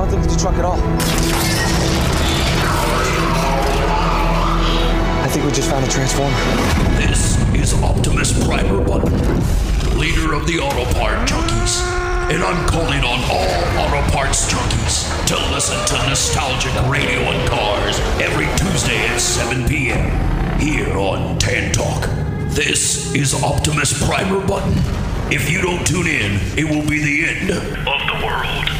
I don't think it's a truck at all. I think we just found a transformer. This is Optimus Primer Button, leader of the auto part junkies. And I'm calling on all auto parts junkies to listen to nostalgic radio and cars every Tuesday at 7 p.m. here on Tan Talk. This is Optimus Primer Button. If you don't tune in, it will be the end of the world.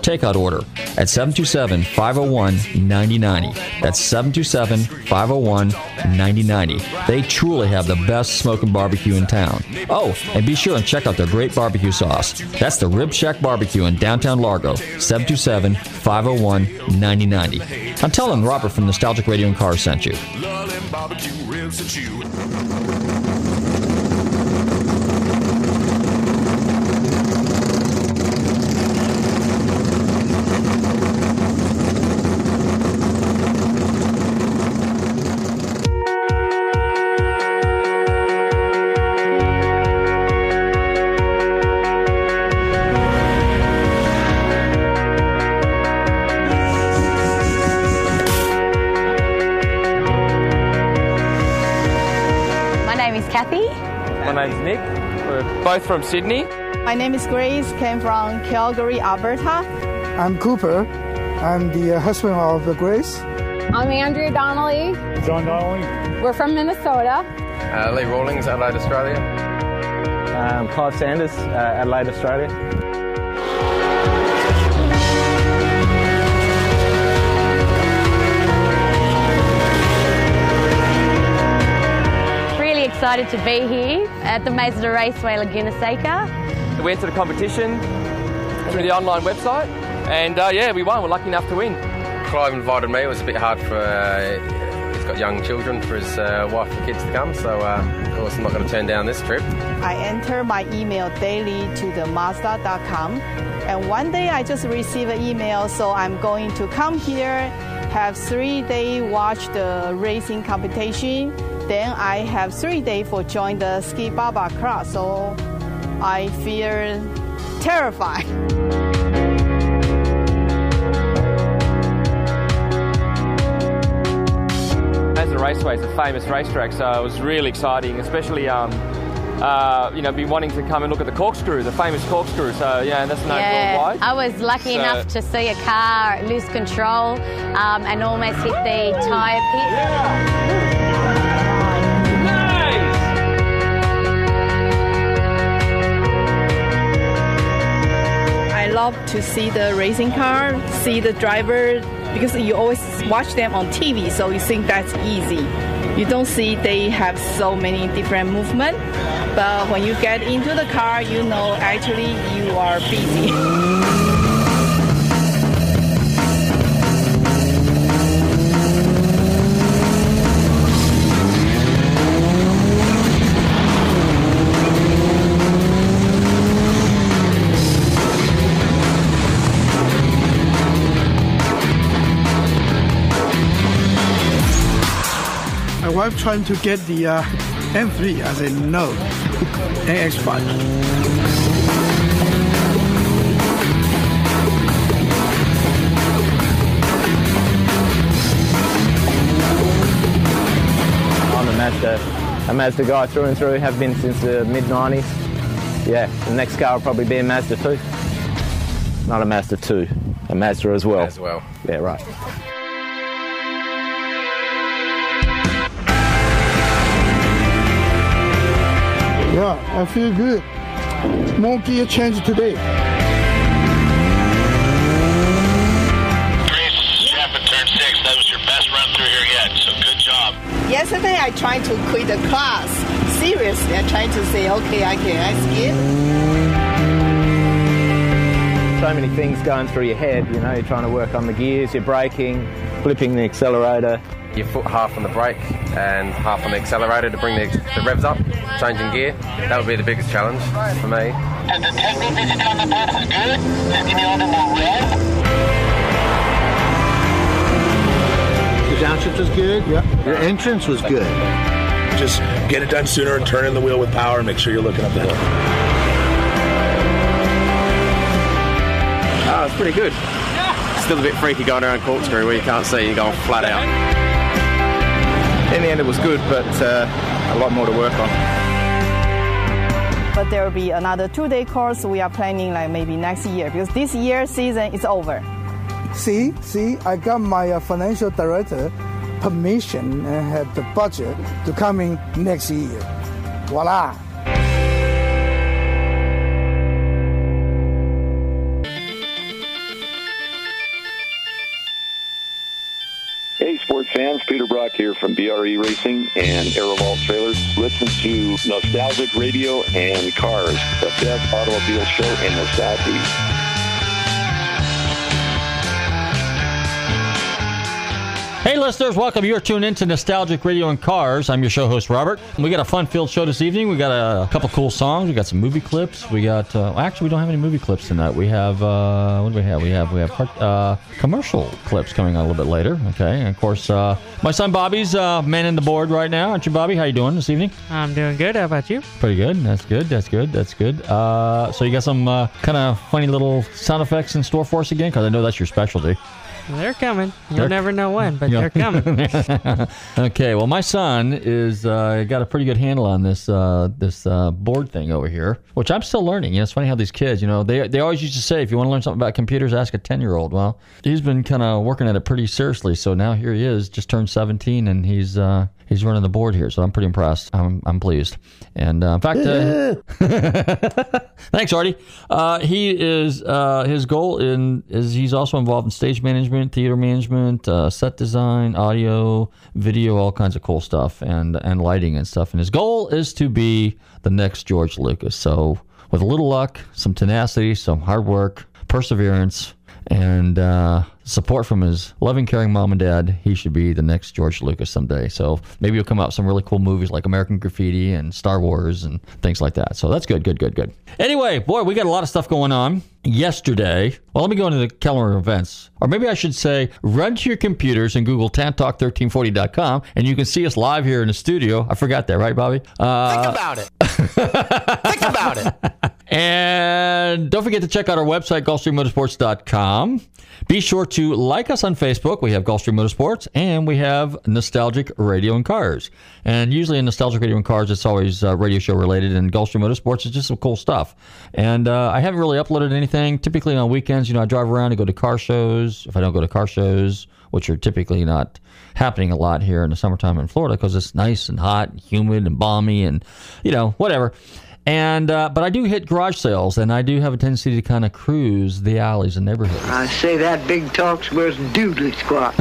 takeout order at 727 501 9090. That's 727 501 9090. They truly have the best smoking barbecue in town. Oh, and be sure and check out their great barbecue sauce. That's the Rib Shack Barbecue in downtown Largo, 727 501 9090. I'm telling Robert from Nostalgic Radio and Cars sent you. Both from Sydney. My name is Grace, came from Calgary, Alberta. I'm Cooper. I'm the uh, husband of Grace. I'm Andrea Donnelly. John Donnelly. We're from Minnesota. Uh, Lee Rawlings, Adelaide, Australia. Um, Clive Sanders, uh, Adelaide, Australia. Excited to be here at the Mazda Raceway Laguna Seca. We entered a competition through the online website, and uh, yeah, we won. We're lucky enough to win. Clive invited me. It was a bit hard for. Uh, he's got young children for his uh, wife and kids to come, so uh, of course I'm not going to turn down this trip. I enter my email daily to the Mazda.com, and one day I just received an email, so I'm going to come here, have three day watch the racing competition. Then I have three days for join the Skip Barber class. So I feel terrified. Mazda Raceway is a famous racetrack, so it was really exciting, especially. Um, uh, you know, be wanting to come and look at the corkscrew, the famous corkscrew. So yeah, that's known Yeah, worldwide. I was lucky So- enough to see a car lose control um, and almost hit the tyre pit. Love to see the racing car, see the driver, because you always watch them on TV, so you think that's easy. You don't see they have so many different movement, but when you get into the car, you know actually you are busy. wife trying to get the uh, M3. I said no, MX-5. I'm a Mazda, a Mazda guy through and through, have been since the mid 90s. Yeah, the next car will probably be a Mazda 2. Not a Mazda 2, A Mazda as well. as well. Yeah, right. Yeah, I feel good. More gear change today. Chapman turn six. That was your best run through here yet. So good job. Yesterday I tried to quit the class. Seriously, I tried to say, okay, I can I skip. So many things going through your head. You know, you're trying to work on the gears, you're braking, flipping the accelerator. Your foot half on the brake and half on the accelerator to bring the, the revs up, changing gear. That would be the biggest challenge for me. And the technique that you did on the box was good. Just give me a little bit more rev. The downshift was good. Yeah. Your entrance was good. Just get it done sooner and turn in the wheel with power and make sure you're looking up the hill. Oh, it's pretty good. Still a bit freaky going around corkscrew where you can't see, you're going flat out. In the end, it was good, but uh, a lot more to work on. But there will be another two-day course we are planning like maybe next year because this year season is over. See, see, I got my uh, financial director permission and have the budget to come in next year. Voila. Fans, Peter Brock here from BRE Racing and Aerovault Trailers. Listen to Nostalgic Radio and Cars, the best automobile show in the Southeast. Hey, listeners, welcome. You're tuned into Nostalgic Radio and Cars. I'm your show host, Robert. We got a fun filled show this evening. We got a, couple cool songs. We got some movie clips. We got, uh, actually, we don't have any movie clips tonight. We have, uh, what do we have? We have, we have uh, commercial clips coming on a little bit later. Okay. And of course, uh, my son Bobby's uh, manning the board right now. Aren't you, Bobby? How you doing this evening? I'm doing good. How about you? Pretty good. That's good. That's good. That's good. Uh, so you got some uh, kind of funny little sound effects in store for us again? Because I know that's your specialty. They're coming. You'll They're- never know when, but they're coming. okay, well, my son is uh, got a pretty good handle on this uh, this uh, board thing over here, which I'm still learning. You know, it's funny how these kids, you know, they they always used to say, if you want to learn something about computers, ask a ten year old. Well, he's been kind of working at it pretty seriously. So now here he is, just turned 17, and he's uh, he's running the board here. So I'm pretty impressed. I'm I'm pleased. And uh, in fact, uh, thanks, Artie. Uh, he is uh, his goal in is he's also involved in stage management, theater management, uh, set design, audio, video, all kinds of cool stuff, and and lighting and stuff. And his goal is to be the next George Lucas. So with a little luck, some tenacity, some hard work, perseverance, and uh, support from his loving, caring mom and dad, he should be the next George Lucas someday. So maybe he'll come out with some really cool movies like American Graffiti and Star Wars and things like that. So that's good, good, good, good. Anyway, boy, we got a lot of stuff going on. Yesterday, well, let me go into the calendar events. Or maybe I should say, run to your computers and Google tantalk1340.com, and you can see us live here in the studio. I forgot that, right, Bobby? Uh, Think about it. Think about it. and don't forget to check out our website, GulfstreamMotorsports.com. Be sure to like us on Facebook. We have Gulfstream Motorsports and we have Nostalgic Radio and Cars. And usually in Nostalgic Radio and Cars, it's always uh, radio show related, and Gulfstream Motorsports is just some cool stuff. And uh, I haven't really uploaded anything. Typically on weekends, you know, I drive around and go to car shows. If I don't go to car shows, which are typically not happening a lot here in the summertime in Florida because it's nice and hot, and humid and balmy, and you know whatever. And uh, but I do hit garage sales, and I do have a tendency to kind of cruise the alleys and neighborhoods. I say that big talk's worth doodly squat.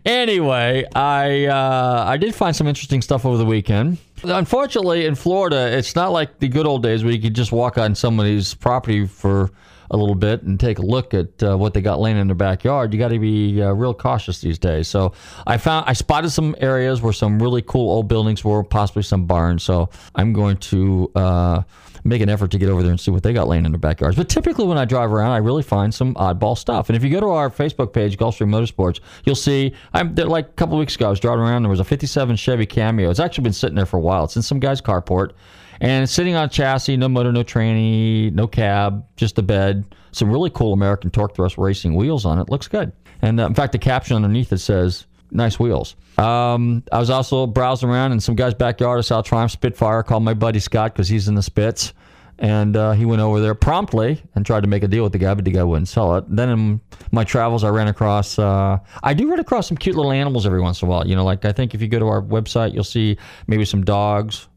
anyway, I uh, I did find some interesting stuff over the weekend. Unfortunately, in Florida, it's not like the good old days where you could just walk on somebody's property for a little bit and take a look at uh, what they got laying in their backyard. You got to be uh, real cautious these days. So I found I spotted some areas where some really cool old buildings were, possibly some barns. So I'm going to. Uh, Make an effort to get over there and see what they got laying in their backyards. But typically, when I drive around, I really find some oddball stuff. And if you go to our Facebook page, Gulfstream Motorsports, you'll see. I'm there, like a couple weeks ago. I was driving around. There was a '57 Chevy Cameo. It's actually been sitting there for a while. It's in some guy's carport and sitting on a chassis, no motor, no tranny, no cab, just a bed. Some really cool American torque thrust racing wheels on it. Looks good. And uh, in fact, the caption underneath it says, "Nice wheels." Um, I was also browsing around in some guy's backyard. I saw Triumph Spitfire. Called my buddy Scott because he's in the Spits. And uh, he went over there promptly and tried to make a deal with the guy, but the guy wouldn't sell it. Then in my travels, I ran across, uh, I do run across some cute little animals every once in a while. You know, like I think if you go to our website, you'll see maybe some dogs,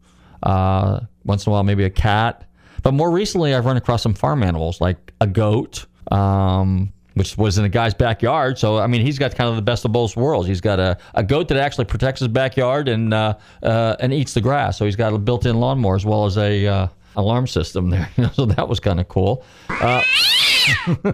uh, once in a while, maybe a cat. But more recently, I've run across some farm animals like a goat, um, which was in a guy's backyard. So, I mean, he's got kind of the best of both worlds. He's got a, a goat that actually protects his backyard and uh, uh, and eats the grass. So he's got a built-in lawnmower as well as a uh, alarm system there. so that was kind of cool. Uh,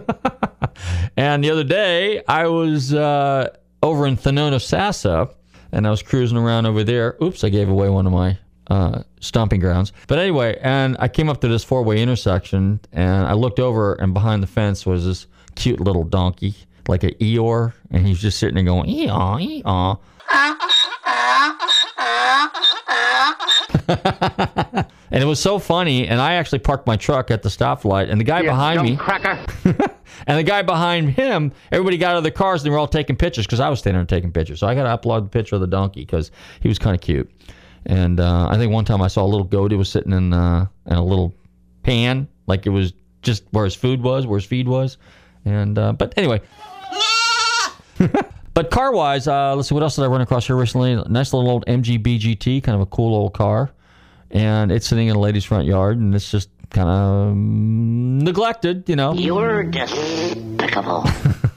and the other day, I was uh, over in Thonotosassa, and I was cruising around over there. Oops, I gave away one of my uh, stomping grounds. But anyway, and I came up to this four way intersection and I looked over, and behind the fence was this cute little donkey, like a Eeyore, and he's just sitting there going, Eeyaw, Eeyaw. and it was so funny. And I actually parked my truck at the stoplight, and the guy behind me, and the guy behind him, everybody got out of their cars and they were all taking pictures because I was standing there taking pictures. So I got to upload the picture of the donkey because he was kind of cute. And uh, I think one time I saw a little goat. It was sitting in, uh, in a little pan, like it was just where his food was, where his feed was. And uh, but anyway. but car wise, uh, let's see what else did I run across here recently. Nice little old MGB GT, kind of a cool old car, and it's sitting in a lady's front yard, and it's just kind of neglected, you know. You're despicable.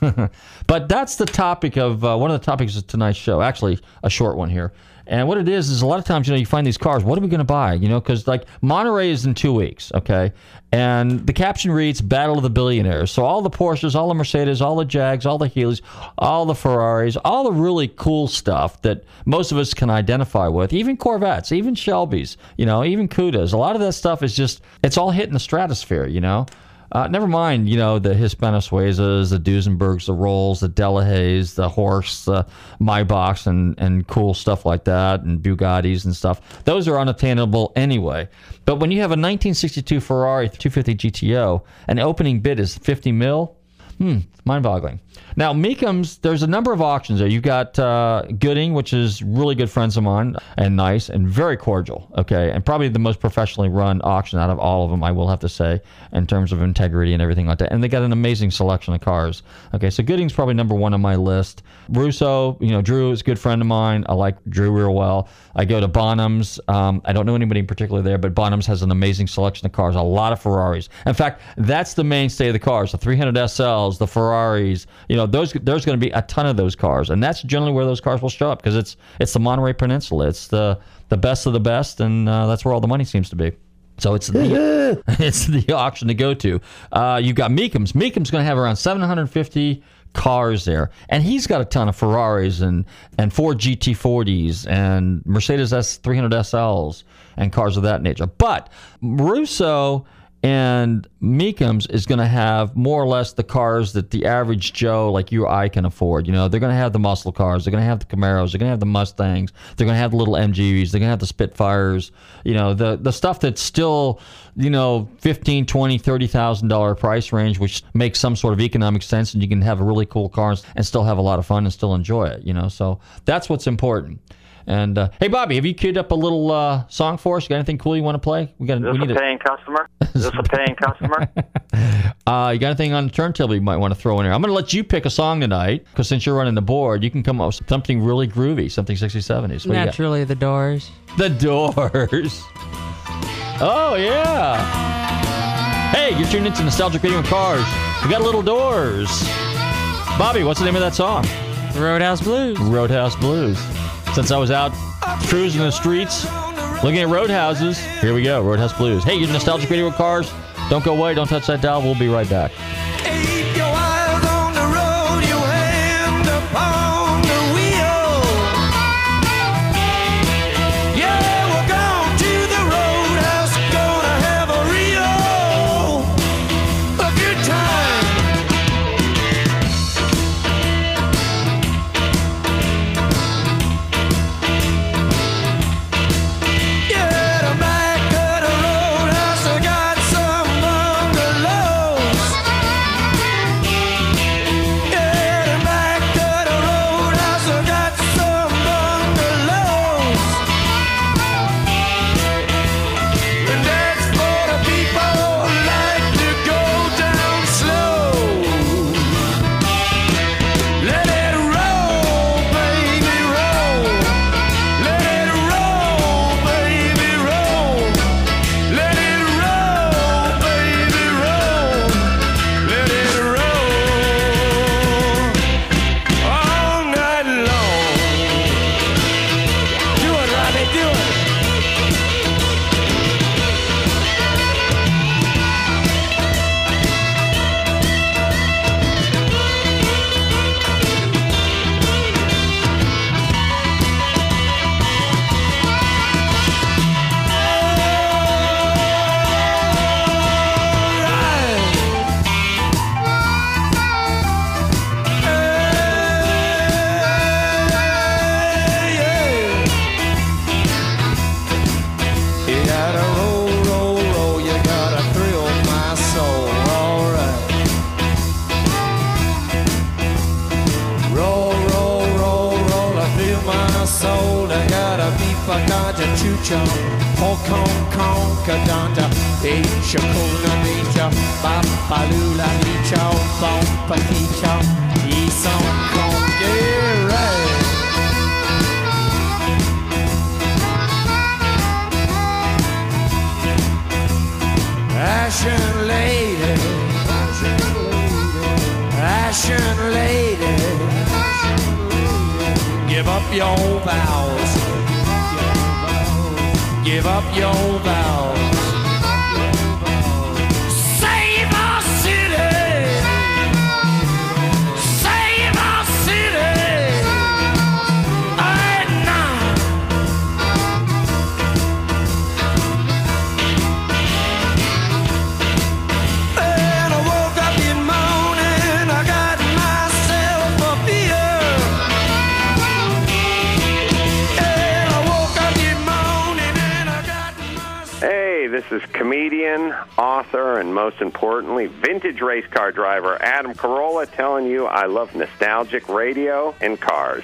but that's the topic of uh, one of the topics of tonight's show. Actually, a short one here. And what it is is a lot of times, you know, you find these cars. What are we going to buy? You know, because like Monterey is in two weeks, okay, and the caption reads "Battle of the Billionaires." So all the Porsches, all the Mercedes, all the Jags, all the Healeys, all the Ferraris, all the really cool stuff that most of us can identify with, even Corvettes, even Shelbys, you know, even Cudas. A lot of that stuff is just it's all hitting the stratosphere, you know. Uh, never mind, you know, the Hispano-Suizas, the Duesenbergs, the Rolls, the Delahaye's, the Horse, the Maybachs, and, and cool stuff like that, and Bugattis and stuff. Those are unattainable anyway. But when you have a 1962 Ferrari 250 GTO, an opening bid is 50 mil, hmm, mind-boggling. Now, Mecum's, there's a number of auctions there. You've got uh, Gooding, which is really good friends of mine and nice and very cordial, okay, and probably the most professionally run auction out of all of them, I will have to say, in terms of integrity and everything like that. And they got an amazing selection of cars. Okay, so Gooding's probably number one on my list. Russo, you know, Drew is a good friend of mine. I like Drew real well. I go to Bonham's. Um, I don't know anybody in particular there, but Bonham's has an amazing selection of cars, a lot of Ferraris. In fact, that's the mainstay of the cars the 300 SLs, the Ferraris, you know, those there's going to be a ton of those cars, and that's generally where those cars will show up because it's it's the Monterey Peninsula. It's the the best of the best, and uh, that's where all the money seems to be. So it's the it's the auction to go to. Uh, you've got Mecum's. Mecum's going to have around 750 cars there, and he's got a ton of Ferraris and and Ford GT40s and Mercedes S300 SLs and cars of that nature. But Russo and Mecum's is going to have more or less the cars that the average Joe like you or I can afford. You know, they're going to have the muscle cars, they're going to have the Camaros, they're going to have the Mustangs, they're going to have the little MGs, they're going to have the Spitfires. You know, the the stuff that's still you know 15 20 30 thousand dollar price range which makes some sort of economic sense and you can have a really cool car and still have a lot of fun and still enjoy it you know so that's what's important and uh, hey, Bobby, have you queued up a little uh, song for us? You got anything cool you want to play? We got. Is this we need a paying customer? Is this a paying customer? Uh, you got anything on the turntable you might want to throw in here? I'm going to let you pick a song tonight because since you're running the board, you can come up with something really groovy, something 60s, 70s. What do you got? Naturally, the doors. The Doors. Oh yeah. Hey, you're tuned into Nostalgic Radio and Cars. We got little doors. Bobby, what's the name of that song? Roadhouse Blues. Roadhouse Blues. Since I was out cruising the streets, looking at roadhouses, here we go. Roadhouse Blues. Hey, you're Nostalgic Radio Cars. Don't go away. Don't touch that dial. We'll be right back. Comedian, author, and most importantly, vintage race car driver Adam Carolla telling you I love nostalgic radio and cars.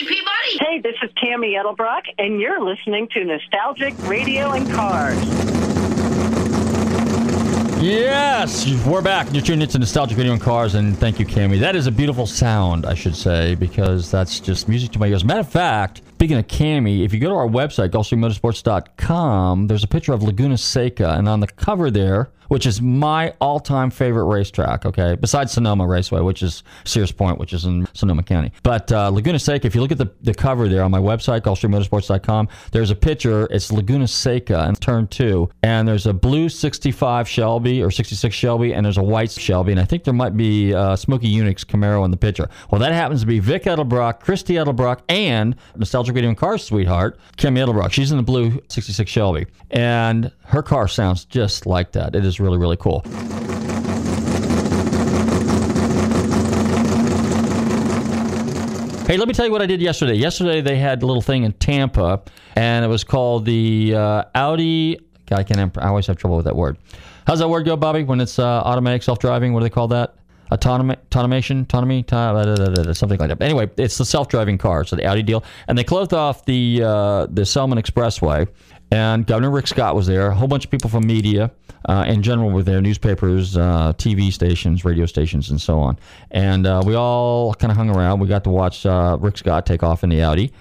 Mr. Peabody. Hey, this is Camee Edelbrock, and you're listening to Nostalgic Radio and Cars. Yes, we're back. You're tuned into Nostalgic Video and Cars, and thank you, Camee. That is a beautiful sound, I should say, because that's just music to my ears. Matter of fact, speaking of Camee, if you go to our website, GulfstreamMotorsports.com, there's a picture of Laguna Seca, and on the cover there, which is my all-time favorite racetrack, okay, besides Sonoma Raceway, which is Sears Point, which is in Sonoma County. But uh, Laguna Seca, if you look at the, the cover there on my website, GulfstreamMotorsports.com, there's a picture. It's Laguna Seca in turn two, and there's a blue 65 Shelby or 66 Shelby, and there's a white Shelby, and I think there might be uh, Smokey Yunick's Camaro in the picture. Well, that happens to be Vic Edelbrock, Christi Edelbrock, and Video and Cars sweetheart, Kim Edelbrock. She's in the blue 66 Shelby, and her car sounds just like that. It is really, really cool. Hey, let me tell you what I did yesterday. Yesterday they had a little thing in Tampa, and it was called the uh, Audi. God, I can't. I always have trouble with that word. How's that word go, Bobby? When it's uh, automatic self-driving, what do they call that? Autonomy, autonomy, da- da- da- something like that. But anyway, it's the self-driving car, so the Audi deal, and they closed off the uh, the Selmon Expressway, and Governor Rick Scott was there. A whole bunch of people from media, uh, in general, were there. Newspapers, uh, TV stations, radio stations, and so on. And uh, we all kind of hung around. We got to watch uh, Rick Scott take off in the Audi.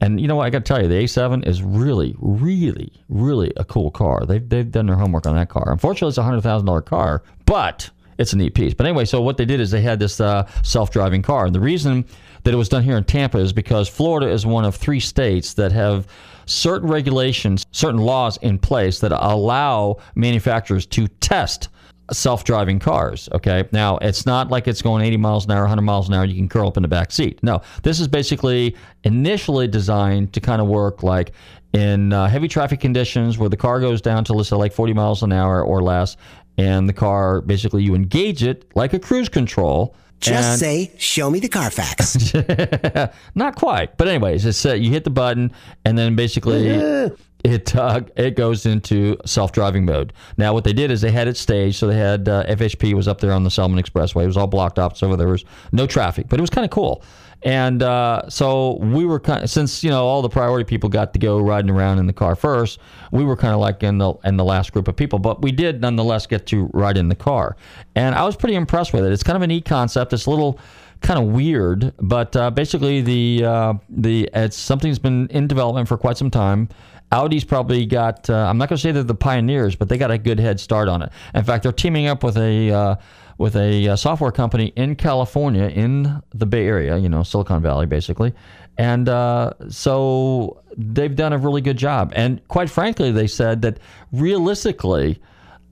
And you know what? I got to tell you, the A7 is really, really, really a cool car. They've, they've done their homework on that car. Unfortunately, it's a $100,000 car, but it's a neat piece. But anyway, so what they did is they had this uh, self driving car. And the reason that it was done here in Tampa is because Florida is one of three states that have certain regulations, certain laws in place that allow manufacturers to test self-driving cars okay now it's not like it's going 80 miles an hour 100 miles an hour you can curl up in the back seat no this is basically initially designed to kind of work like in uh, heavy traffic conditions where the car goes down to let's say like 40 miles an hour or less and the car basically you engage it like a cruise control Just And- say, show me the Carfax. Not quite, but anyways, it's uh, you hit the button, and then basically it uh, it goes into self driving mode. Now, what they did is they had it staged, so they had uh, FHP was up there on the Selmon Expressway. It was all blocked off, so there was no traffic, but it was kind of cool. And uh, so we were kind of, since you know all the priority people got to go riding around in the car first, we were kind of like in the in the last group of people, but we did nonetheless get to ride in the car, and I was pretty impressed with it. It's kind of a neat concept. It's a little kind of weird, but uh, basically the uh, the it's something that's been in development for quite some time. Audi's probably got. Uh, I'm not going to say they're the pioneers, but they got a good head start on it. In fact, they're teaming up with a uh, with a uh, software company in California, in the Bay Area. You know, Silicon Valley, basically. And uh, so they've done a really good job. And quite frankly, they said that realistically,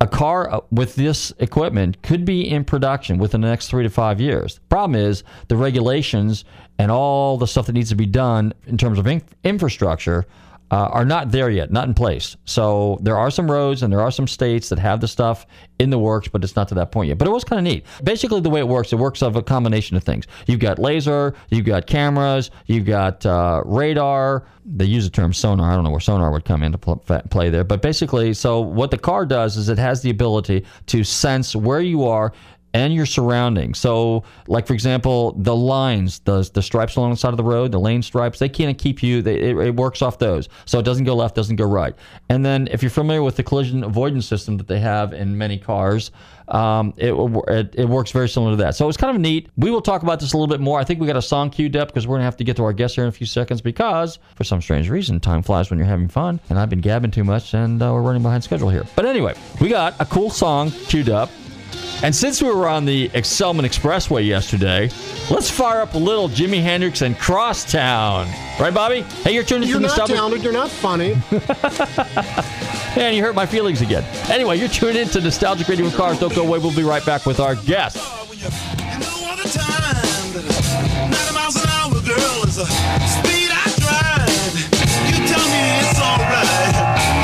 a car uh, with this equipment could be in production within the next three to five years. Problem is the regulations and all the stuff that needs to be done in terms of in- infrastructure uh, are not there yet, not in place. So there are some roads and there are some states that have the stuff in the works, but it's not to that point yet. But it was kind of neat. Basically, the way it works, it works of a combination of things. You've got laser, you've got cameras, you've got uh, radar. They use the term sonar. I don't know where sonar would come into pl- play there. But basically, so what the car does is it has the ability to sense where you are and your surroundings. So, like for example, the lines, the the stripes along the side of the road, the lane stripes, they can't keep you. They, it, it works off those, so it doesn't go left, doesn't go right. And then, if you're familiar with the collision avoidance system that they have in many cars, um, it, it it works very similar to that. So it's kind of neat. We will talk about this a little bit more. I think we got a song queued up because we're gonna have to get to our guest here in a few seconds because for some strange reason, time flies when you're having fun, and I've been gabbing too much, and uh, we're running behind schedule here. But anyway, we got a cool song queued up. And since we were on the Excelman Expressway yesterday, let's fire up a little Jimi Hendrix and Crosstown. Right, Bobby? Hey, you're tuning You're to not Nostalgic. talented. You're not funny. Man, you hurt my feelings again. Anyway, you're tuned in to Nostalgic Radio with Cars. Don't go away. We'll be right back with our guest. 90 miles an hour, girl, is a speed I drive. You tell me it's alright.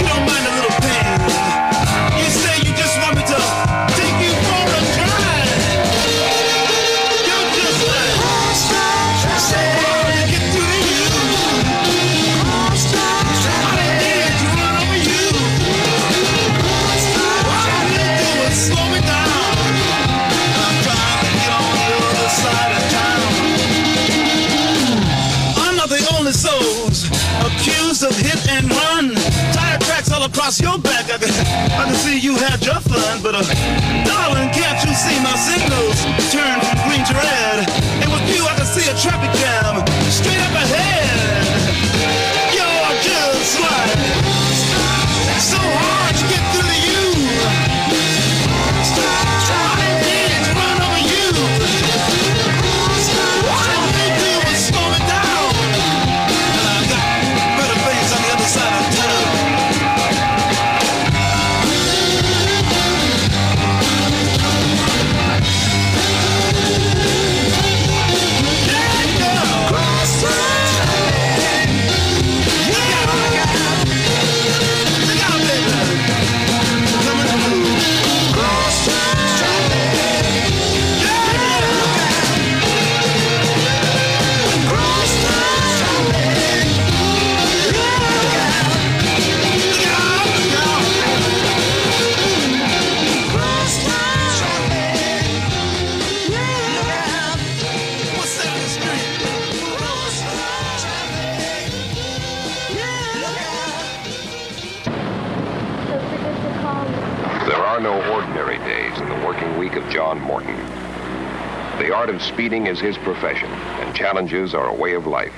Morton. The art of speeding is his profession, and challenges are a way of life.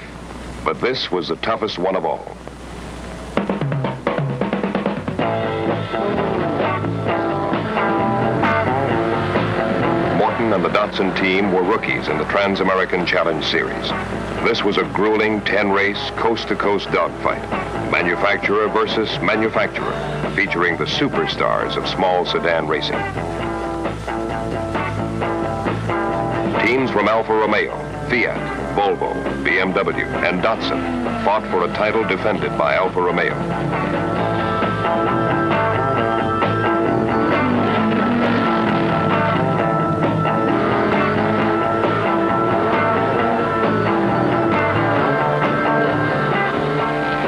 But this was the toughest one of all. Morton and the Datsun team were rookies in the Trans-American Challenge Series. This was a grueling 10-race, coast-to-coast dogfight. Manufacturer versus manufacturer, featuring the superstars of small sedan racing. Teams from Alfa Romeo, Fiat, Volvo, BMW, and Datsun fought for a title defended by Alfa Romeo.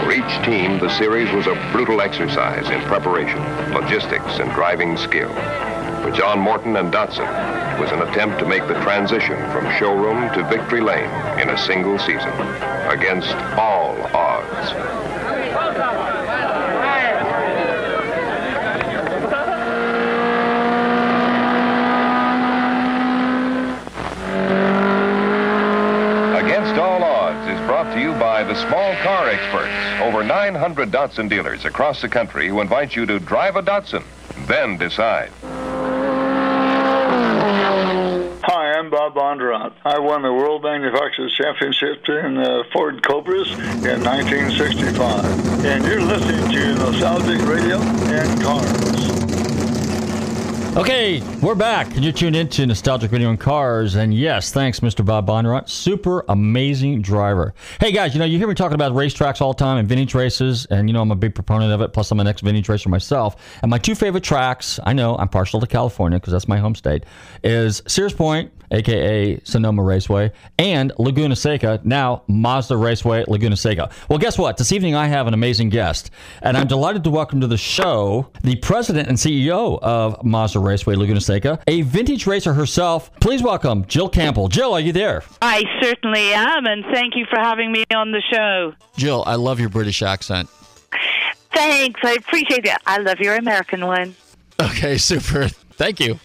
For each team, the series was a brutal exercise in preparation, logistics, and driving skill. For John Morton and Datsun, was an attempt to make the transition from showroom to victory lane in a single season, against all odds. Against All Odds is brought to you by the Small Car Experts, over 900 Datsun dealers across the country who invite you to drive a Datsun, then decide. Hi, I'm Bob Bondurant. I won the World Manufacturers Championship in uh, Ford Cobras in 1965. And you're listening to Nostalgic Radio and Cars. Okay, we're back, you're tuned into Nostalgic Radio and Cars. And yes, thanks, Mr. Bob Bondurant. Super amazing driver. Hey, guys, you know, you hear me talking about racetracks all the time and vintage races, and you know, I'm a big proponent of it. Plus, I'm an ex vintage racer myself. And my two favorite tracks, I know I'm partial to California because that's my home state, is Sears Point, aka Sonoma Raceway, and Laguna Seca, now Mazda Raceway, Laguna Seca. Well, guess what? This evening I have an amazing guest, and I'm delighted to welcome to the show the president and CEO of Mazda Raceway, Laguna Seca, a vintage racer herself. Please welcome Gill Campbell. Gill, are you there? I certainly am, and thank you for having me on the show. Gill, I love your British accent. Thanks, I appreciate it. I love your American one. Okay, super. Thank you.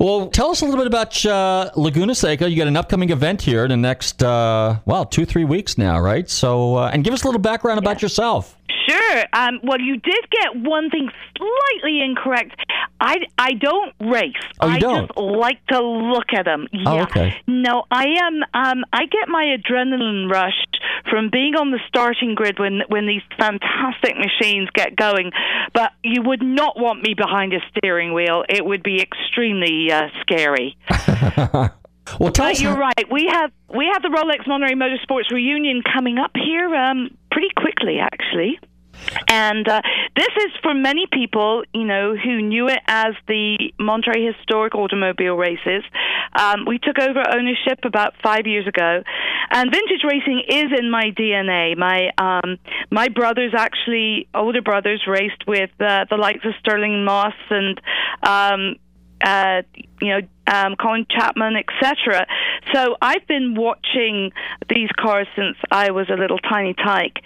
Well, tell us a little bit about uh, Laguna Seca. You got an upcoming event here in the next, uh, well, two, three weeks now, right? So, uh, and give us a little background about yourself. Sure. Um, well, you did get one thing slightly incorrect. I, I don't race. Oh, you I don't? just like to look at them. Oh, okay. No, I am. Um, I get my adrenaline rush from being on the starting grid when when these fantastic machines get going. But you would not want me behind a steering wheel. It would be extremely uh, scary. Well, tell But us. you're right. We have we have the Rolex Monterey Motorsports reunion coming up here um, pretty quickly, actually. And uh, this is for many people, you know, who knew it as the Monterey Historic Automobile Races. Um, we took over ownership about five years ago, and vintage racing is in my DNA. My um, my brothers, actually older brothers, raced with uh, the likes of Stirling Moss and. Um, uh, you know, um, Colin Chapman, etc. So I've been watching these cars since I was a little tiny tyke,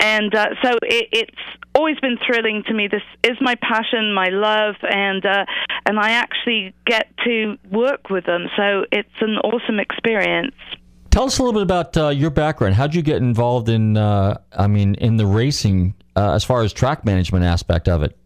and uh, so it, it's always been thrilling to me. This is my passion, my love, and uh, and I actually get to work with them. So it's an awesome experience. Tell us a little bit about uh, your background. How'd you get involved in, uh, I mean, in the racing uh, as far as track management aspect of it?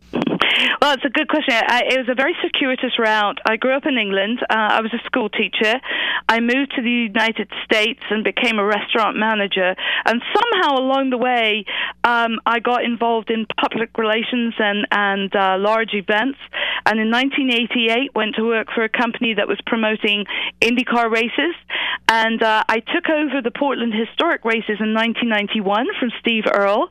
Well, it's a good question. I, it was a very circuitous route. I grew up in England. Uh, I was a school teacher. I moved to the United States and became a restaurant manager. And somehow along the way, um, I got involved in public relations and and uh, large events. And in 1988, went to work for a company that was promoting IndyCar races. And uh, I took over the Portland Historic Races in 1991 from Steve Earle.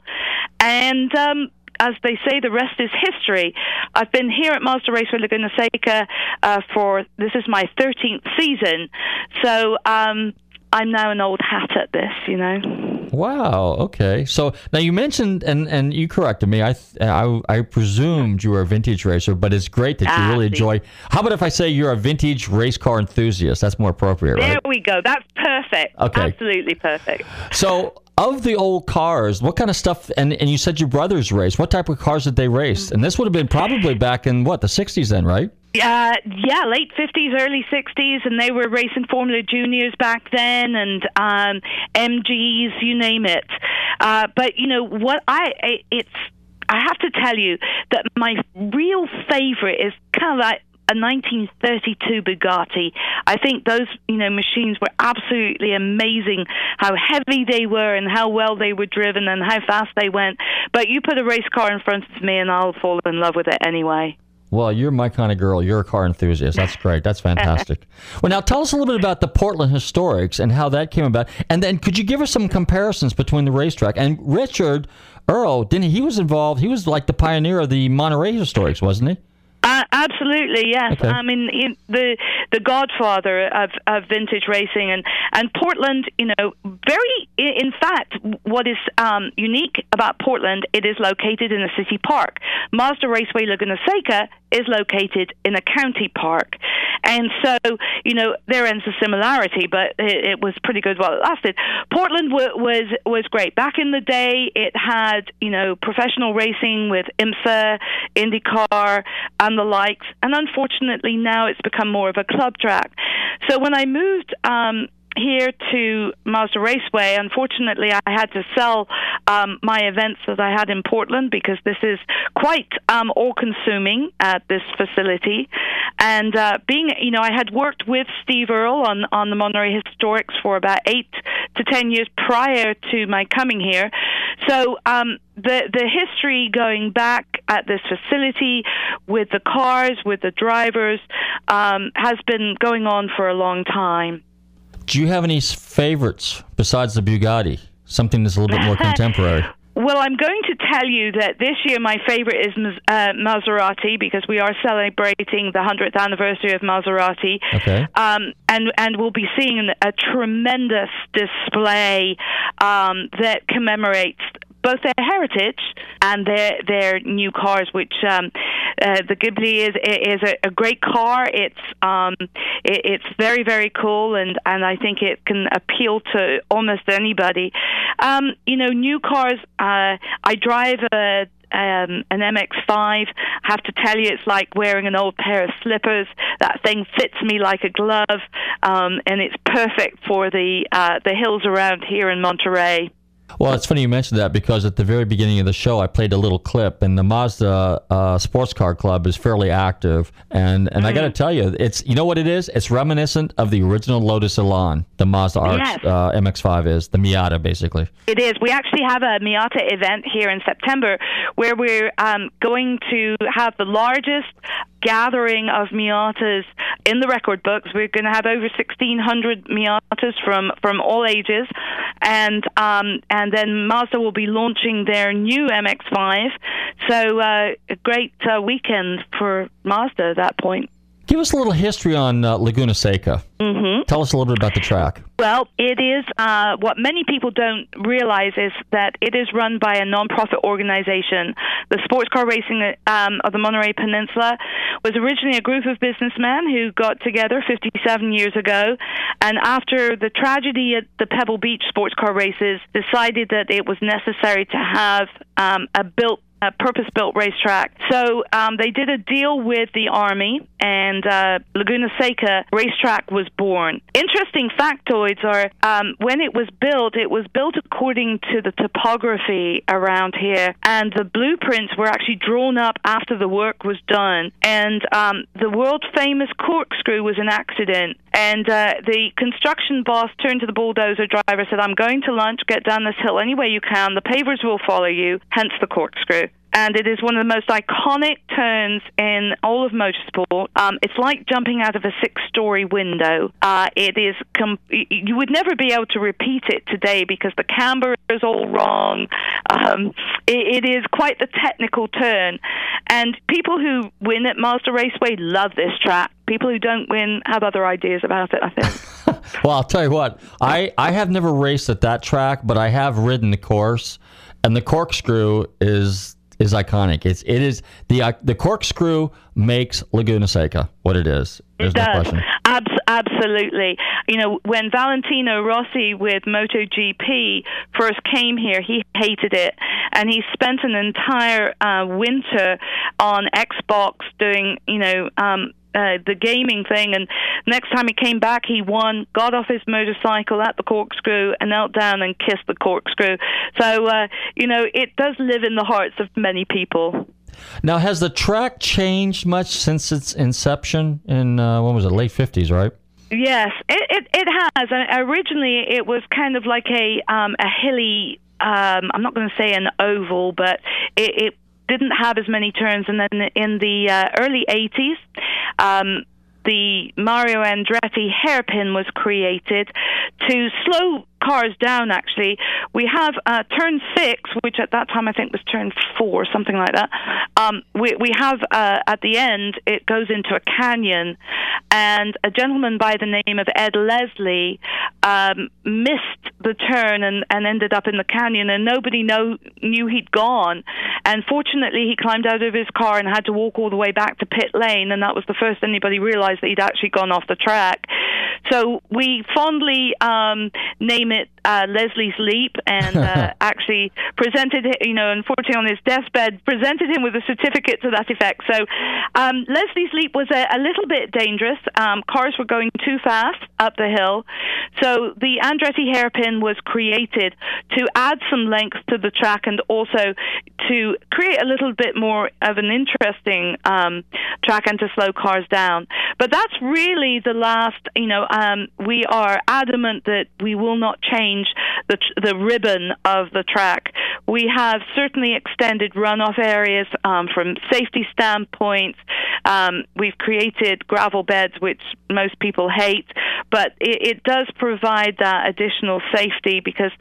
And um, as they say, the rest is history. I've been here at Mazda Raceway Laguna Seca uh, for this is my 13th season, so um, I'm now an old hat at this, you know. Wow. Okay. So now you mentioned, and and you corrected me. I th- I, I presumed you were a vintage racer, but it's great that you Ah, really enjoy. How about if I say you're a vintage race car enthusiast? That's more appropriate, There right? we go. That's perfect. Okay. Absolutely perfect. So, of the old cars, what kind of stuff? And and you said your brothers raced. What type of cars did they race? And this would have been probably back in what the '60s, then, right? Uh, yeah, late fifties, early sixties, and they were racing Formula Juniors back then, and um, MGs, you name it. Uh, but you know what? I- it's I have to tell you that my real favorite is kind of like a 1932 Bugatti. I think those, you know, machines were absolutely amazing. How heavy they were, and how well they were driven, and how fast they went. But you put a race car in front of me, and I'll fall in love with it anyway. Well, you're my kind of girl. You're a car enthusiast. That's great. That's fantastic. well, now tell us a little bit about the Portland Historics and how that came about. And then could you give us some comparisons between the racetrack and Richard Earl? Didn't he, he was involved? He was like the pioneer of the Monterey Historics, wasn't he? Uh, absolutely, yes. Okay. I mean, in, the the godfather of, of vintage racing, and and Portland, you know, very. In fact, what is um, unique about Portland, it is located in a city park. Mazda Raceway Laguna Seca is located in a county park, and so you know there ends the similarity, but it, it was pretty good while it lasted. Portland w- was was great back in the day. It had you know professional racing with IMSA, IndyCar, and the likes, and unfortunately now it's become more of a club track. So when I moved. Um, here to Mazda Raceway. Unfortunately, I had to sell um, my events that I had in Portland because this is quite um, all-consuming at this facility. And uh, being, you know, I had worked with Steve Earle on on the Monterey Historics for about eight to ten years prior to my coming here. So um, the the history going back at this facility with the cars, with the drivers, um, has been going on for a long time. Do you have any favorites besides the Bugatti? Something that's a little bit more contemporary. Well, I'm going to tell you that this year my favorite is uh, Maserati because we are celebrating the 100th anniversary of Maserati. Okay. Um, and and we'll be seeing a tremendous display um, that commemorates both their heritage and their their new cars, which um, uh, the Ghibli is is a, a great car. It's um, it, it's very very cool, and and I think it can appeal to almost anybody. Um, you know, new cars. Uh, I drive a um, an MX5. Have to tell you, it's like wearing an old pair of slippers. That thing fits me like a glove, um, and it's perfect for the uh, the hills around here in Monterey. Well, it's funny you mentioned that because at the very beginning of the show, I played a little clip, and the Mazda uh, Sports Car Club is fairly active, and and I got to tell you, it's you know what it is? It's reminiscent of the original Lotus Elan, the Mazda RX, Yes. uh, MX-5 is the Miata, basically. It is. We actually have a Miata event here in September where we're um, going to have the largest gathering of Miatas in the record books. We're going to have over 1,600 Miatas from, from all ages. And, um, and then Mazda will be launching their new MX-5. So uh, a great uh, weekend for Mazda at that point. Give us a little history on uh, Laguna Seca. Mm-hmm. Tell us a little bit about the track. Well, it is uh, what many people don't realize is that it is run by a nonprofit organization. The Sports Car Racing um, of the Monterey Peninsula was originally a group of businessmen who got together 57 years ago, and after the tragedy at the Pebble Beach Sports Car Races, decided that it was necessary to have um, a built a purpose-built racetrack. So um, they did a deal with the Army, and uh, Laguna Seca racetrack was born. Interesting factoids are um, when it was built, it was built according to the topography around here, and the blueprints were actually drawn up after the work was done. And um, the world-famous corkscrew was an accident, and uh, the construction boss turned to the bulldozer driver, and said, "I'm going to lunch. Get down this hill any way you can. The pavers will follow you." Hence the corkscrew and it is one of the most iconic turns in all of motorsport. Um, it's like jumping out of a six-story window. Uh, it is com- you would never be able to repeat it today because the camber is all wrong. Um, it, it is quite the technical turn, and people who win at Mazda Raceway love this track. People who don't win have other ideas about it. I think. Well, I'll tell you what. I, I have never raced at that track, but I have ridden the course, and the corkscrew is is iconic. It's it is the uh, the corkscrew makes Laguna Seca what it is. There's it no does. question. Abs- absolutely. You know, when Valentino Rossi with MotoGP first came here, he hated it, and he spent an entire uh, winter on Xbox doing, you know. Um, uh, the gaming thing, and next time he came back, he won, got off his motorcycle at the corkscrew, and knelt down and kissed the corkscrew. So, uh, you know, it does live in the hearts of many people. Now, has the track changed much since its inception in uh, when was it? Late fifties, right? Yes, it it, it has. And originally, it was kind of like a um, a hilly. Um, I'm not going to say an oval, but it, it didn't have as many turns. And then in the uh, early 80s, um, the Mario Andretti hairpin was created to slow cars down actually. We have uh, turn six which at that time i think was turn four something like that. Um, we, we have uh, at the end it goes into a canyon. And a gentleman by the name of ed leslie um, missed the turn and, and ended up in the canyon and nobody know, knew he'd gone. And fortunately he climbed out of his car and had to walk all the way back to pit lane and that was the first anybody realized that he'd actually gone off the track. So we fondly um, name uh, Leslie's Leap, and uh, actually presented, you know, unfortunately on his deathbed, presented him with a certificate to that effect. So um, Leslie's Leap was a, a little bit dangerous. Um, cars were going too fast up the hill, so the Andretti hairpin was created to add some length to the track and also to create a little bit more of an interesting um, track and to slow cars down. But that's really the last, you know, um, we are adamant that we will not change the, the ribbon of the track. We have certainly extended runoff areas um, from safety standpoints. Um, we've created gravel beds, which most people hate, but it, it does provide that additional safety because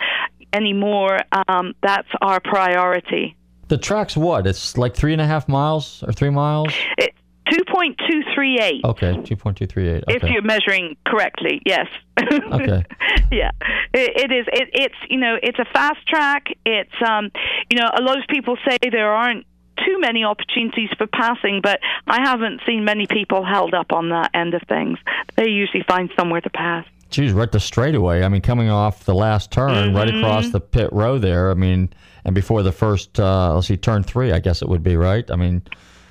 anymore um, that's our priority. The track's what? It's like three and a half miles or three miles? It, 2.238. Okay, 2.238. Okay. If you're measuring correctly, yes. okay. yeah, it, it is. It, it's you know it's a fast track. It's um you know a lot of people say there aren't too many opportunities for passing, but I haven't seen many people held up on that end of things. They usually find somewhere to pass. Geez, right the straightaway. I mean, coming off the last turn, Mm-hmm. right across the pit row there. I mean, and before the first, uh, let's see, turn three, I guess it would be, right? I mean,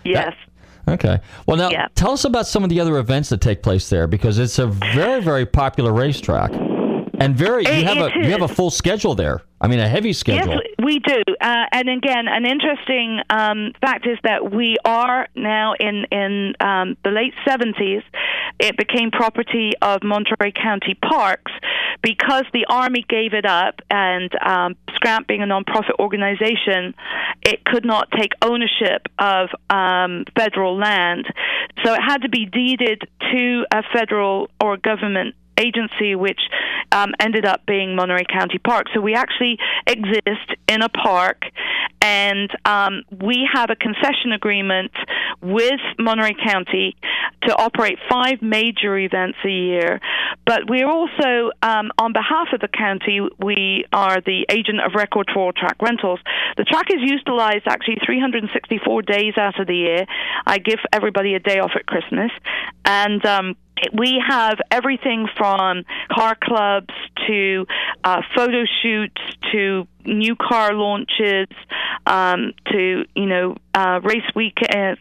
Yes. Okay. Well, now tell us about some of the other events that take place there because it's a very, very popular racetrack, and very you It- have a you have a full schedule there. I mean, a heavy schedule. Yes, we do. Uh, and again, an interesting um, fact is that we are now in in um, the late 70s. It became property of Monterey County Parks because the Army gave it up, and um, SCRAMP being a nonprofit organization, it could not take ownership of um, federal land, so it had to be deeded to a federal or government agency, which um, ended up being Monterey County Park. So we actually exist in a park, and um, we have a concession agreement with Monterey County to operate five major events a year. But we're also, um, on behalf of the county, we are the agent of record for track rentals. The track is utilized actually 364 days out of the year. I give everybody a day off at Christmas, and um, we have everything from car clubs to uh, photo shoots to new car launches um, to you know uh, race week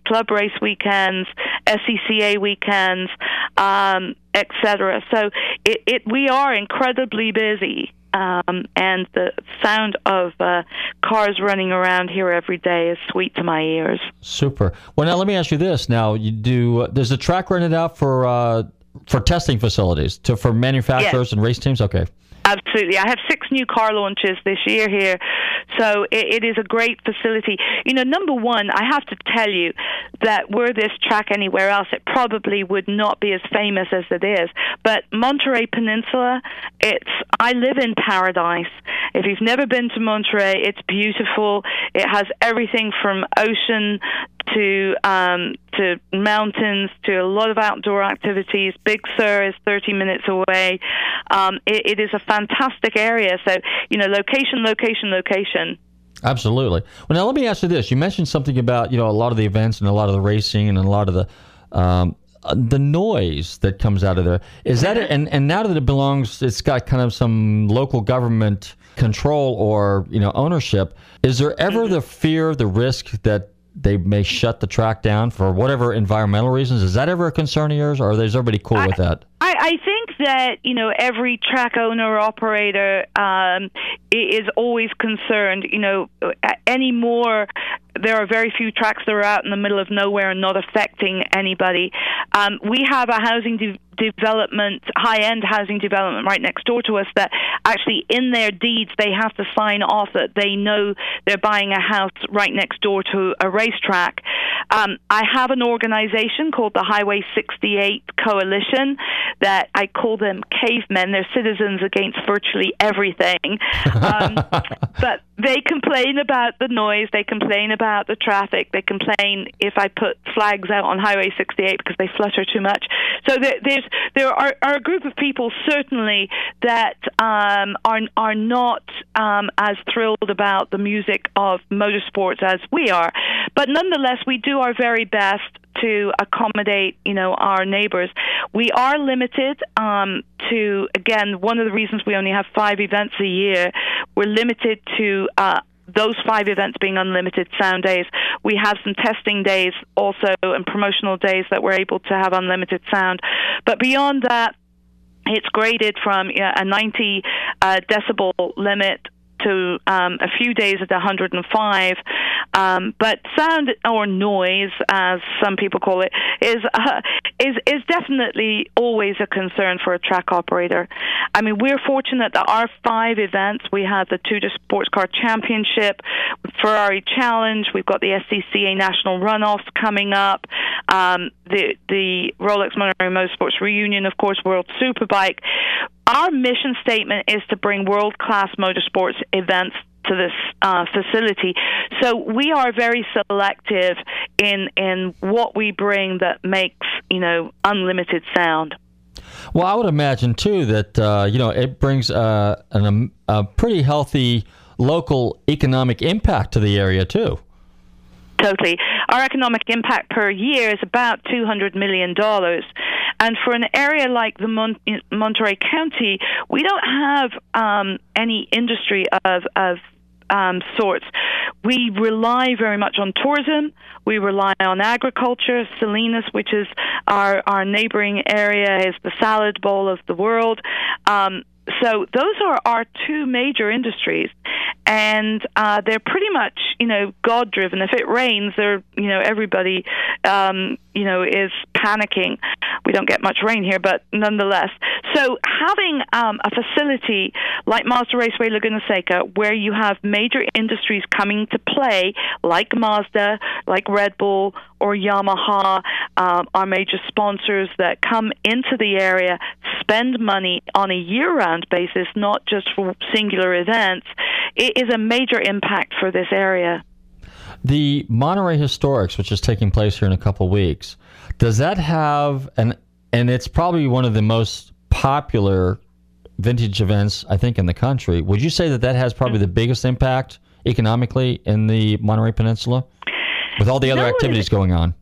club race weekends, SCCA weekends, um, etc. So it, it we are incredibly busy. Um, and the sound of uh, cars running around here every day is sweet to my ears. Super. Well, now let me ask you this. Now you do. There's a track rented out for uh, for testing facilities to for manufacturers and race teams? Okay. Absolutely. I have six new car launches this year here. So it, it is a great facility. You know, number one, I have to tell you that were this track anywhere else, it probably would not be as famous as it is. But Monterey Peninsula, it's, I live in paradise. If you've never been to Monterey, it's beautiful. It has everything from ocean to um, to mountains to a lot of outdoor activities. Big Sur is 30 minutes away. Um, it, it is a fantastic area. So you know, location, location, location. Absolutely. Well, now let me ask you this. You mentioned something about you know a lot of the events and a lot of the racing and a lot of the um, uh, the noise that comes out of there. Is that it? And and now that it belongs, it's got kind of some local government control or you know ownership. Is there ever the fear, the risk that they may shut the track down for whatever environmental reasons? Is that ever a concern of yours, or is everybody cool with that? I, I think that you know every track owner operator um, is always concerned. You know, a- anymore there are very few tracks that are out in the middle of nowhere and not affecting anybody. Um, we have a housing de- development, high end housing development right next door to us that actually in their deeds they have to sign off that they know they're buying a house right next door to a racetrack. Um, I have an organization called the Highway 68 Coalition that I call them cavemen. They're citizens against virtually everything. Um, but they complain about the noise, they complain about the traffic, they complain if I put flags out on Highway 68 because they flutter too much. So there, there's there are, are a group of people certainly that um, are are not um, as thrilled about the music of motorsports as we are, but nonetheless we do our very best to accommodate, you know, our neighbors. We are limited um, to again one of the reasons we only have five events a year. We're limited to. Uh, those five events being unlimited sound days. We have some testing days also and promotional days that we're able to have unlimited sound. But beyond that, it's graded from yeah, a 90 uh, decibel limit to um, a few days at 105. Um, but sound or noise, as some people call it, is uh, is is definitely always a concern for a track operator. I mean, we're fortunate that our five events we had the Tudor Sports Car Championship, Ferrari Challenge, we've got the SCCA National Runoffs coming up, um, the the Rolex Monterey Motorsports Reunion, of course, World Superbike. Our mission statement is to bring world class motorsports events to this uh, facility. So we are very selective in in what we bring that makes you know unlimited sound. Well, I would imagine too that uh, you know it brings uh, an, um, a pretty healthy local economic impact to the area too. Totally. Our economic impact per year is about $200 million. And for an area like the Mon- Monterey County, we don't have um, any industry of, of um, sorts. We rely very much on tourism. We rely on agriculture. Salinas, which is our, our neighboring area, is the salad bowl of the world. Um, so those are our two major industries, and uh, they're pretty much you know God driven. If it rains, they're you know everybody um, you know is panicking. We don't get much rain here, but nonetheless. So having um, a facility like Mazda Raceway Laguna Seca, where you have major industries coming to play, like Mazda, like Red Bull or Yamaha, um, our major sponsors that come into the area, spend money on a year-round basis, not just for singular events, it is a major impact for this area. The Monterey Historics, which is taking place here in a couple weeks, does that have an and it's probably one of the most popular vintage events I think in the country. Would you say that that has probably the biggest impact economically in the Monterey Peninsula with all the other No, activities going on?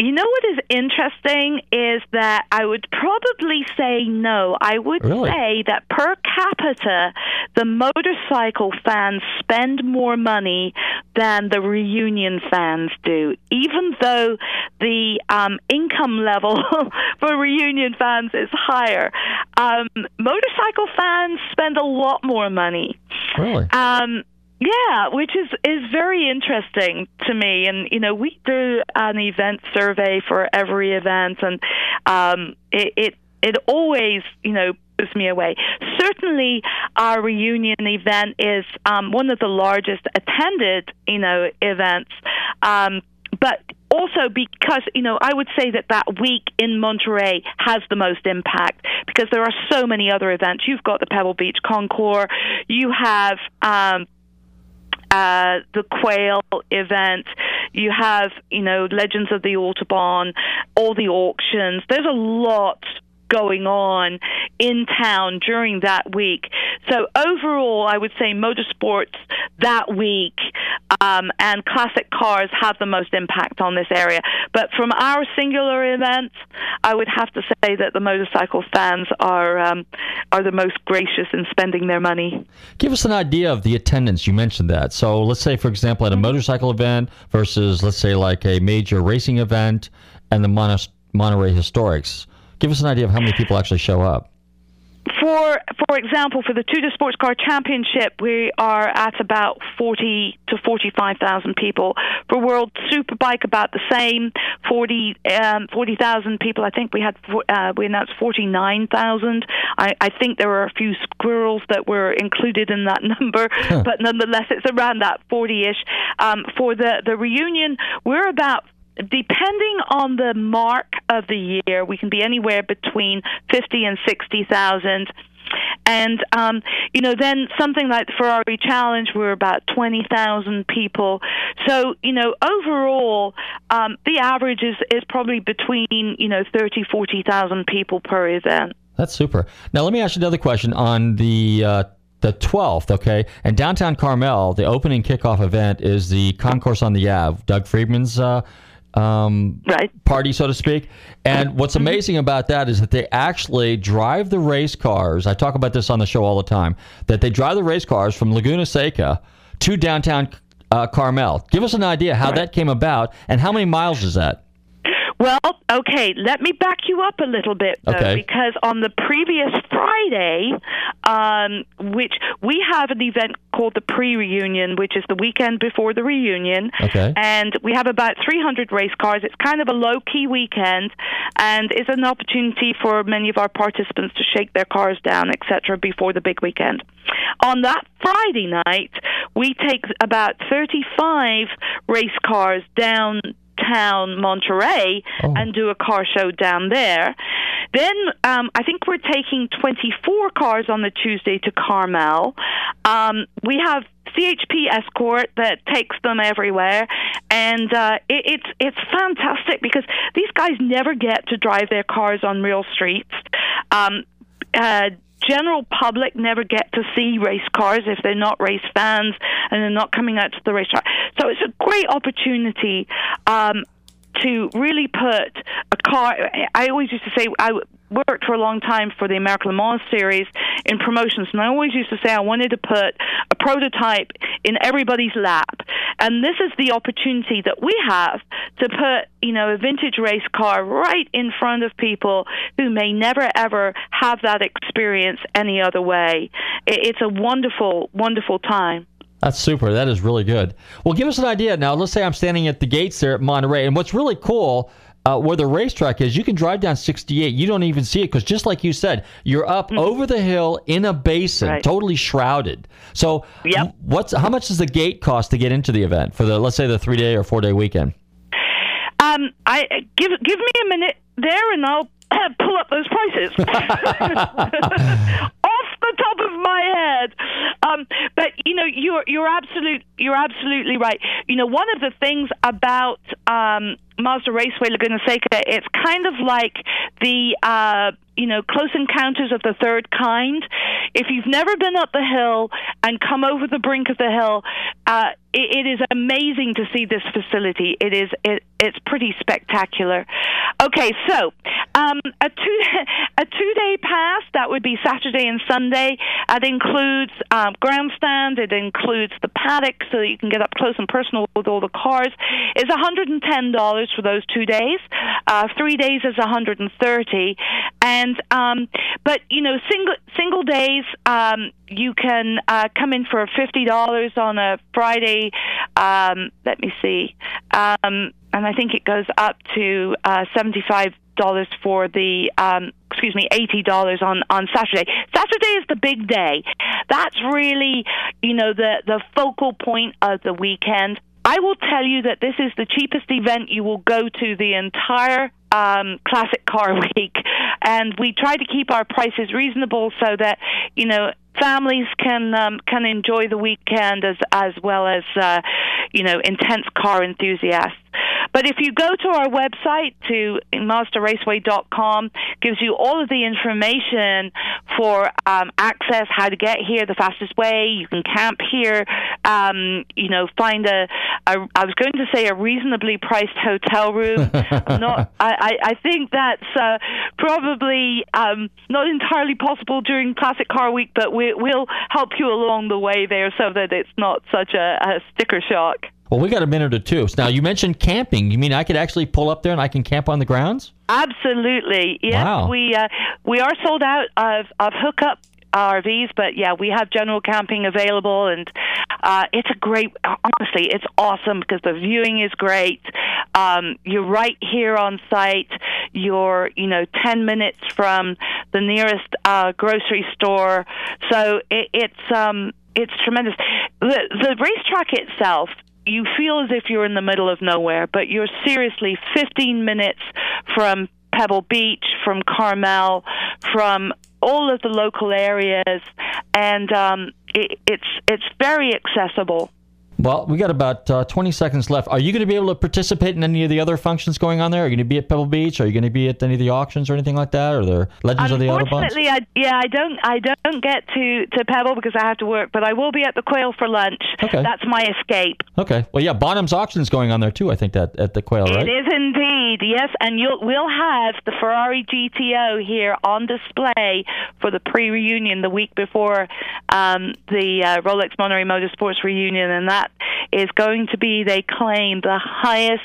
You know what is interesting is that I would probably say no. I would Really? say that per capita, the motorcycle fans spend more money than the reunion fans do, even though the um, income level for reunion fans is higher. Um, motorcycle fans spend a lot more money. Really? Um, yeah, which is is very interesting to me. And you know, we do an event survey for every event, and um, it, it it always you know blows me away. Certainly, our reunion event is um, one of the largest attended you know events. Um, but also because you know I would say that that week in Monterey has the most impact because there are so many other events. You've got the Pebble Beach Concours, you have um, uh, the Quail event. You have, you know, Legends of the Autobahn, all the auctions. There's a lot going on in town during that week. So overall, I would say motorsports that week um, and classic cars have the most impact on this area. But from our singular events, I would have to say that the motorcycle fans are um, are the most gracious in spending their money. Give us an idea of the attendance. You mentioned that. So let's say, for example, at a motorcycle event versus, let's say, like a major racing event and the Mon- Monterey Historics. Give us an idea of how many people actually show up. For for example, for the Tudor Sports Car Championship, we are at about forty to forty five thousand people. For World Superbike, about the same, 40 um, 40,000 people. I think we had uh, we announced forty nine thousand. I, I think there were a few squirrels that were included in that number, but nonetheless, it's around that forty ish. Um, for the the reunion, we're about depending on the mark of the year, we can be anywhere between 50 and 60,000. And um, you know, then something like the Ferrari Challenge, we're about twenty thousand people. So you know, overall, um, the average is is probably between you know thirty, forty thousand people per event. That's super. Now let me ask you another question on the. Uh, the 12th, okay? And downtown Carmel, the opening kickoff event is the Concourse on the Ave, Doug Friedman's uh, um, right. party, so to speak. And what's Mm-hmm. amazing about that is that they actually drive the race cars. I talk about this on the show all the time. That they drive the race cars from Laguna Seca to downtown uh, Carmel. Give us an idea how that came about and how many miles is that? Well, okay, let me back you up a little bit, though, Okay. because on the previous Friday, um, which we have an event called the pre-reunion, which is the weekend before the reunion, Okay. and we have about 300 race cars. It's kind of a low-key weekend, and is an opportunity for many of our participants to shake their cars down, etc., before the big weekend. On that Friday night, we take about 35 race cars down town Monterey and do a car show down there. Then um, I think we're taking 24 cars on the Tuesday to Carmel. Um, we have CHP escort that takes them everywhere, and uh, it, it's it's fantastic because these guys never get to drive their cars on real streets. Um, uh, general public never get to see race cars if they're not race fans and they're not coming out to the racetrack. So it's a great opportunity um, to really put a car. I always used to say I worked for a long time for the American Le Mans series in promotions, and I always used to say I wanted to put a prototype in everybody's lap. And this is the opportunity that we have to put, you know, a vintage race car right in front of people who may never ever have that experience any other way. It's a wonderful, wonderful time. That's super. That is really good. Well, give us an idea now. Let's say I'm standing at the gates there at Monterey, and what's really cool. Uh, where the racetrack is, you can drive down 68. You don't even see it because, just like you said, you're up over the hill in a basin, Right. totally shrouded. So, what's how much does the gate cost to get into the event for the let's say the three day or four day weekend? Um, I give give me a minute there, and I'll pull up those prices off the top of my head. Um, but you know, you're you're absolute you're absolutely right. You know, one of the things about um, Mazda Raceway Laguna Seca, it's kind of like the uh, you know Close Encounters of the Third Kind. If you've never been up the hill and come over the brink of the hill, uh, it, it is amazing to see this facility. It is it, it's pretty spectacular. Okay, so um, a two a two day pass that would be Saturday and Sunday. That includes um. It includes the paddock, so that you can get up close and personal with all the cars. Is one hundred and ten dollars for those two days. Uh, three days is one hundred and thirty, and um, but you know single single days. Um, you can uh, come in for fifty dollars on a Friday. Um, let me see, um, and I think it goes up to uh, seventy-five dollars for the um, excuse me eighty dollars on on Saturday. Saturday is the big day. That's really you know the the focal point of the weekend. I will tell you that this is the cheapest event you will go to the entire um, Classic Car Week, and we try to keep our prices reasonable so that you know families can um, can enjoy the weekend as as well as uh, you know intense car enthusiasts. But if you go to our website to mazdaraceway.com, gives you all of the information for um, access, how to get here the fastest way. You can camp here. Um, you know, find a, a I was going to say a reasonably priced hotel room. Not. I, I, think that's uh, probably um, not entirely possible during Classic Car Week, but we, we'll help you along the way there so that it's not such a, a sticker shock. Well, we got a minute or two. Now, you mentioned camping. You mean I could actually pull up there and I can camp on the grounds? Absolutely. Yes, Wow. we uh, we are sold out of of hookup RVs, but yeah, we have general camping available, and uh, it's a great. Honestly, it's awesome because the viewing is great. Um, you're right here on site. You're you know ten minutes from the nearest uh, grocery store, so it, it's um, it's tremendous. The the racetrack itself you feel as if you're in the middle of nowhere, but you're seriously 15 minutes from Pebble Beach, from Carmel, from all of the local areas, and um, it, it's it's very accessible. Well, we got about uh, 20 seconds left. Are you going to be able to participate in any of the other functions going on there? Are you going to be at Pebble Beach? Are you going to be at any of the auctions or anything like that? Or the Legends of the Autobahns? Unfortunately, I, yeah, I don't I don't get to, to Pebble because I have to work, but I will be at the Quail for lunch. Okay. That's my escape. Okay. Well, yeah, Bonham's auction's going on there too. I think that at the Quail, right? It is indeed, yes, and you'll we'll have the Ferrari GTO here on display for the pre-reunion the week before um, the uh, Rolex Monterey Motorsports reunion, and that is going to be, they claim, the highest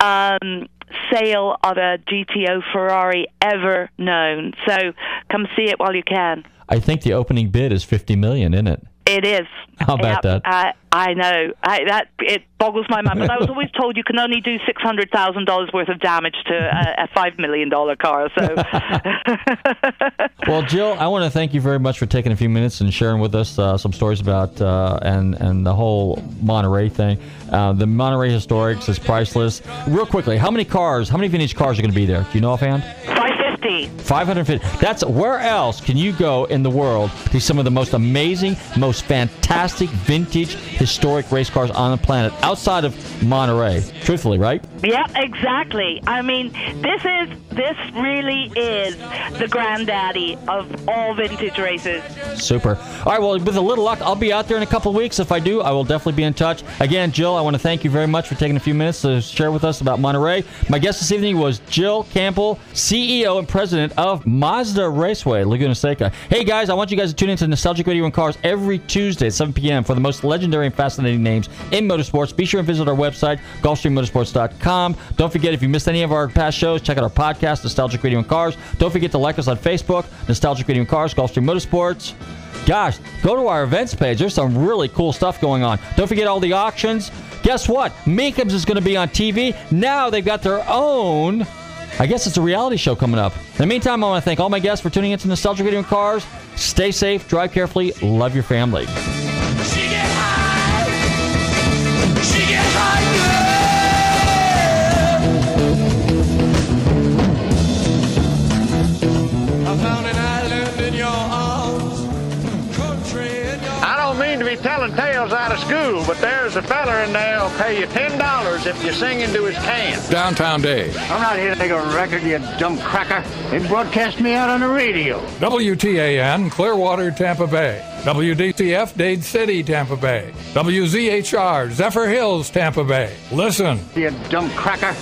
um, sale of a GTO Ferrari ever known. So come see it while you can. I think the opening bid is 50 million, isn't it? It is. How about Yep, that? I, I know. I, that it boggles my mind. But I was always told you can only do six hundred thousand dollars worth of damage to a, a five million dollar car. So Well, Gill, I want to thank you very much for taking a few minutes and sharing with us uh, some stories about uh, and and the whole Monterey thing. Uh, the Monterey Historics is priceless. Real quickly, how many cars, how many vintage cars are going to be there? Do you know offhand? five fifty. 550. That's where else can you go in the world to see some of the most amazing, most fantastic vintage historic race cars on the planet outside of Monterey? Truthfully, right? Yeah, exactly. I mean, this is this really is the granddaddy of all vintage races. Super. All right, well, with a little luck, I'll be out there in a couple weeks. If I do, I will definitely be in touch. Again, Gill, I want to thank you very much for taking a few minutes to share with us about Monterey. My guest this evening was Gill Campbell, CEO and president of Mazda Raceway, Laguna Seca. Hey, guys, I want you guys to tune into Nostalgic Radio and Cars every Tuesday at 7 p.m. for the most legendary and fascinating names in motorsports. Be sure and visit our website, GulfstreamMotorsports.com. Don't forget, if you missed any of our past shows, check out our podcast, Nostalgic Radio and Cars. Don't forget to like us on Facebook, Nostalgic Radio and Cars, Gulfstream Motorsports. Gosh, go to our events page. There's some really cool stuff going on. Don't forget all the auctions. Guess what? Mecum's is going to be on TV. Now they've got their own. I guess it's a reality show coming up. In the meantime, I want to thank all my guests for tuning into Nostalgic Radio and Cars. Stay safe, drive carefully, love your family. Telling tales out of school, but there's a feller in there who'll pay you ten dollars if you sing into his can. Downtown Dave. I'm not here to make a record, you dumb cracker. They broadcast me out on the radio. WTAN, Clearwater, Tampa Bay. WDCF, Dade City, Tampa Bay. WZHR, Zephyrhills, Tampa Bay. Listen. You dumb cracker.